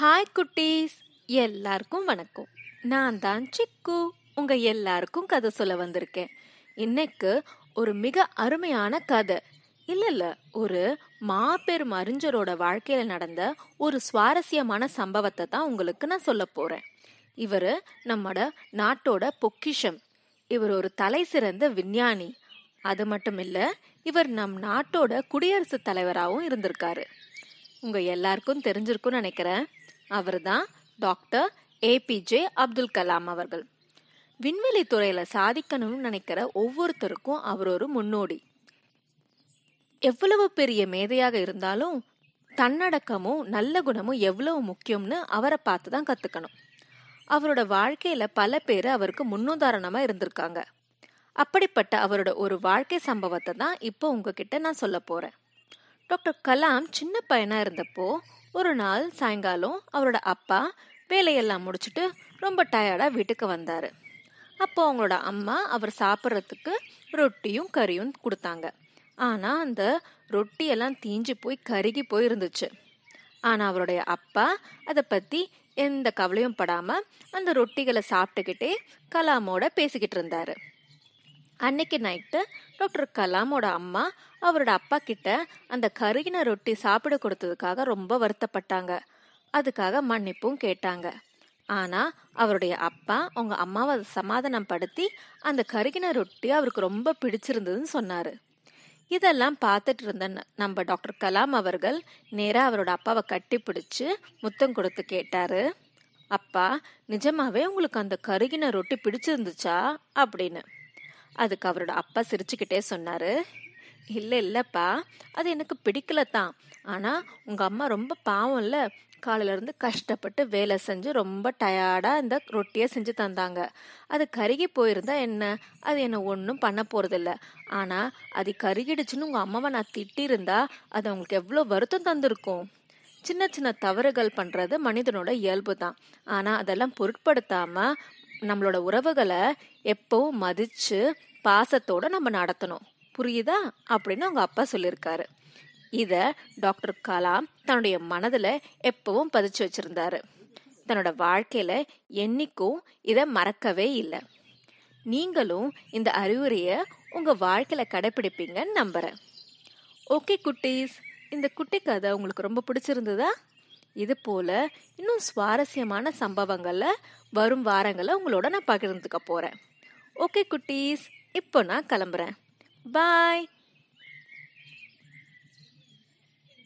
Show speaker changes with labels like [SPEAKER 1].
[SPEAKER 1] Hi குட்டீஸ். எல்லாருக்கும் வணக்கம். நான் தான் சிக்கு. உங்க எல்லாருக்கும் கதை சொல்ல வந்திருக்கேன். இன்னைக்கு ஒரு மிக அருமையான கதை. இல்ல இல்ல ஒரு மாபெரும் அறிஞரோட வாழ்க்கையில நடந்த ஒரு சுவாரஸ்யமான சம்பவத்தை தான் உங்களுக்கு நான் சொல்ல போறேன். இவர் நம்மட நாட்டோட பொக்கிஷம். இவர் ஒரு தலை சிறந்த விஞ்ஞானி. அது மட்டும் இல்ல இவர் நம் நாட்டோட குடியரசுத் தலைவராகவும் இருந்திருக்காரு. உங்க எல்லாருக்கும் தெரிஞ்சிருக்கும்னு நினைக்கிறேன். அவர்தான் டாக்டர் ஏபிஜே அப்துல் கலாம் அவர்கள். விண்வெளி துறையில சாதிக்கணும்னு நினைக்கிற ஒவ்வொருத்தருக்கும் அவர் ஒரு முன்னோடி. எவ்வளவு பெரிய மேதையாக இருந்தாலும் தன்னடக்கமும் நல்ல குணமும் எவ்வளவு முக்கியம்னு அவரை பார்த்து தான் கத்துக்கணும். அவரோட வாழ்க்கையில பல பேர் அவருக்கு முன்னுதாரணமா இருந்திருக்காங்க. அப்படிப்பட்ட அவரோட ஒரு வாழ்க்கை சம்பவத்தை தான் இப்போ உங்ககிட்ட நான் சொல்ல போறேன். டாக்டர் கலாம் சின்ன பையனா இருந்தப்போ ஒரு நாள் சாயங்காலம் அவரோட அப்பா வேலையெல்லாம் முடிச்சுட்டு ரொம்ப டயர்டாக வீட்டுக்கு வந்தார். அப்போ அவங்களோட அம்மா அவர் சாப்பிட்றதுக்கு ரொட்டியும் கறியும் கொடுத்தாங்க. ஆனால் அந்த ரொட்டியெல்லாம் தீஞ்சு போய் கருகி போய் இருந்துச்சு அவருடைய அப்பா அதை பற்றி எந்த கவலையும் படாமல் அந்த ரொட்டிகளை சாப்பிட்டுக்கிட்டே கலாமோட பேசிக்கிட்டு இருந்தாரு. அன்னைக்கு நைட்டு டாக்டர் கலாமோட அம்மா அவரோட அப்பா கிட்ட அந்த கருகின ரொட்டி சாப்பிட கொடுத்ததுக்காக ரொம்ப வருத்தப்பட்டாங்க. அதுக்காக மன்னிப்பும் கேட்டாங்க. ஆனா அவருடைய அப்பா அவங்க அம்மாவை சமாதானம் படுத்தி அந்த கருகின ரொட்டி அவருக்கு ரொம்ப பிடிச்சிருந்ததுன்னு சொன்னாரு. இதெல்லாம் பார்த்துட்டு இருந்த நம்ம டாக்டர் கலாம் அவர்கள் நேராக அவரோட அப்பாவை கட்டி பிடிச்சி முத்தம் கொடுத்து கேட்டாரு. அப்பா நிஜமாவே உங்களுக்கு அந்த கருகின ரொட்டி பிடிச்சிருந்துச்சா? அப்படின்னு. அதுக்கு அவரோட அப்பா சிரிச்சுக்கிட்டே சொன்னாரு. இல்லை இல்லைப்பா அது எனக்கு பிடிக்கல தான் ஆனால் உங்கள் அம்மா ரொம்ப பாவம் இல்லை காலையிலேருந்து கஷ்டப்பட்டு வேலை செஞ்சு ரொம்ப டயர்டாக இந்த ரொட்டியை செஞ்சு தந்தாங்க. அது கருகி போயிருந்தா என்ன? அது என்னை ஒன்றும் பண்ண போகிறதில்ல ஆனால் அது கருகிடுச்சுன்னு உங்கள் அம்மாவை நான் திட்டியிருந்தா அது அவங்களுக்கு எவ்வளோ வருத்தம் தந்திருக்கும். சின்ன சின்ன தவறுகள் பண்ணுறது மனிதனோட இயல்பு தான் ஆனால் அதெல்லாம் பொருட்படுத்தாமல் நம்மளோட உறவுகளை எப்பவும் மதிச்சு பாசத்தோட நம்ம நடத்தணும். புரியுதா? அப்படின்னு அவங்க அப்பா சொல்லியிருக்காரு. இத டாக்டர் கலாம் தன்னுடைய மனதுல எப்பவும் பதிச்சு வச்சிருந்தாரு. தன்னோட வாழ்க்கையில என்னைக்கும் இத மறக்கவே இல்லை. நீங்களும் இந்த அறிவுரைய உங்க வாழ்க்கையில கடைபிடிப்பீங்கன்னு நம்புறேன். ஓகே குட்டீஸ் இந்த குட்டி கதை உங்களுக்கு ரொம்ப பிடிச்சிருந்ததா? இது போல இன்னும் சுவாரஸ்யமான சம்பவங்கள்ல வரும் வாரங்களை உங்களோட நான் பகிர்ந்துக்க போறேன். ஓகே குட்டீஸ் இப்போ நான் கிளம்புறேன். பாய்.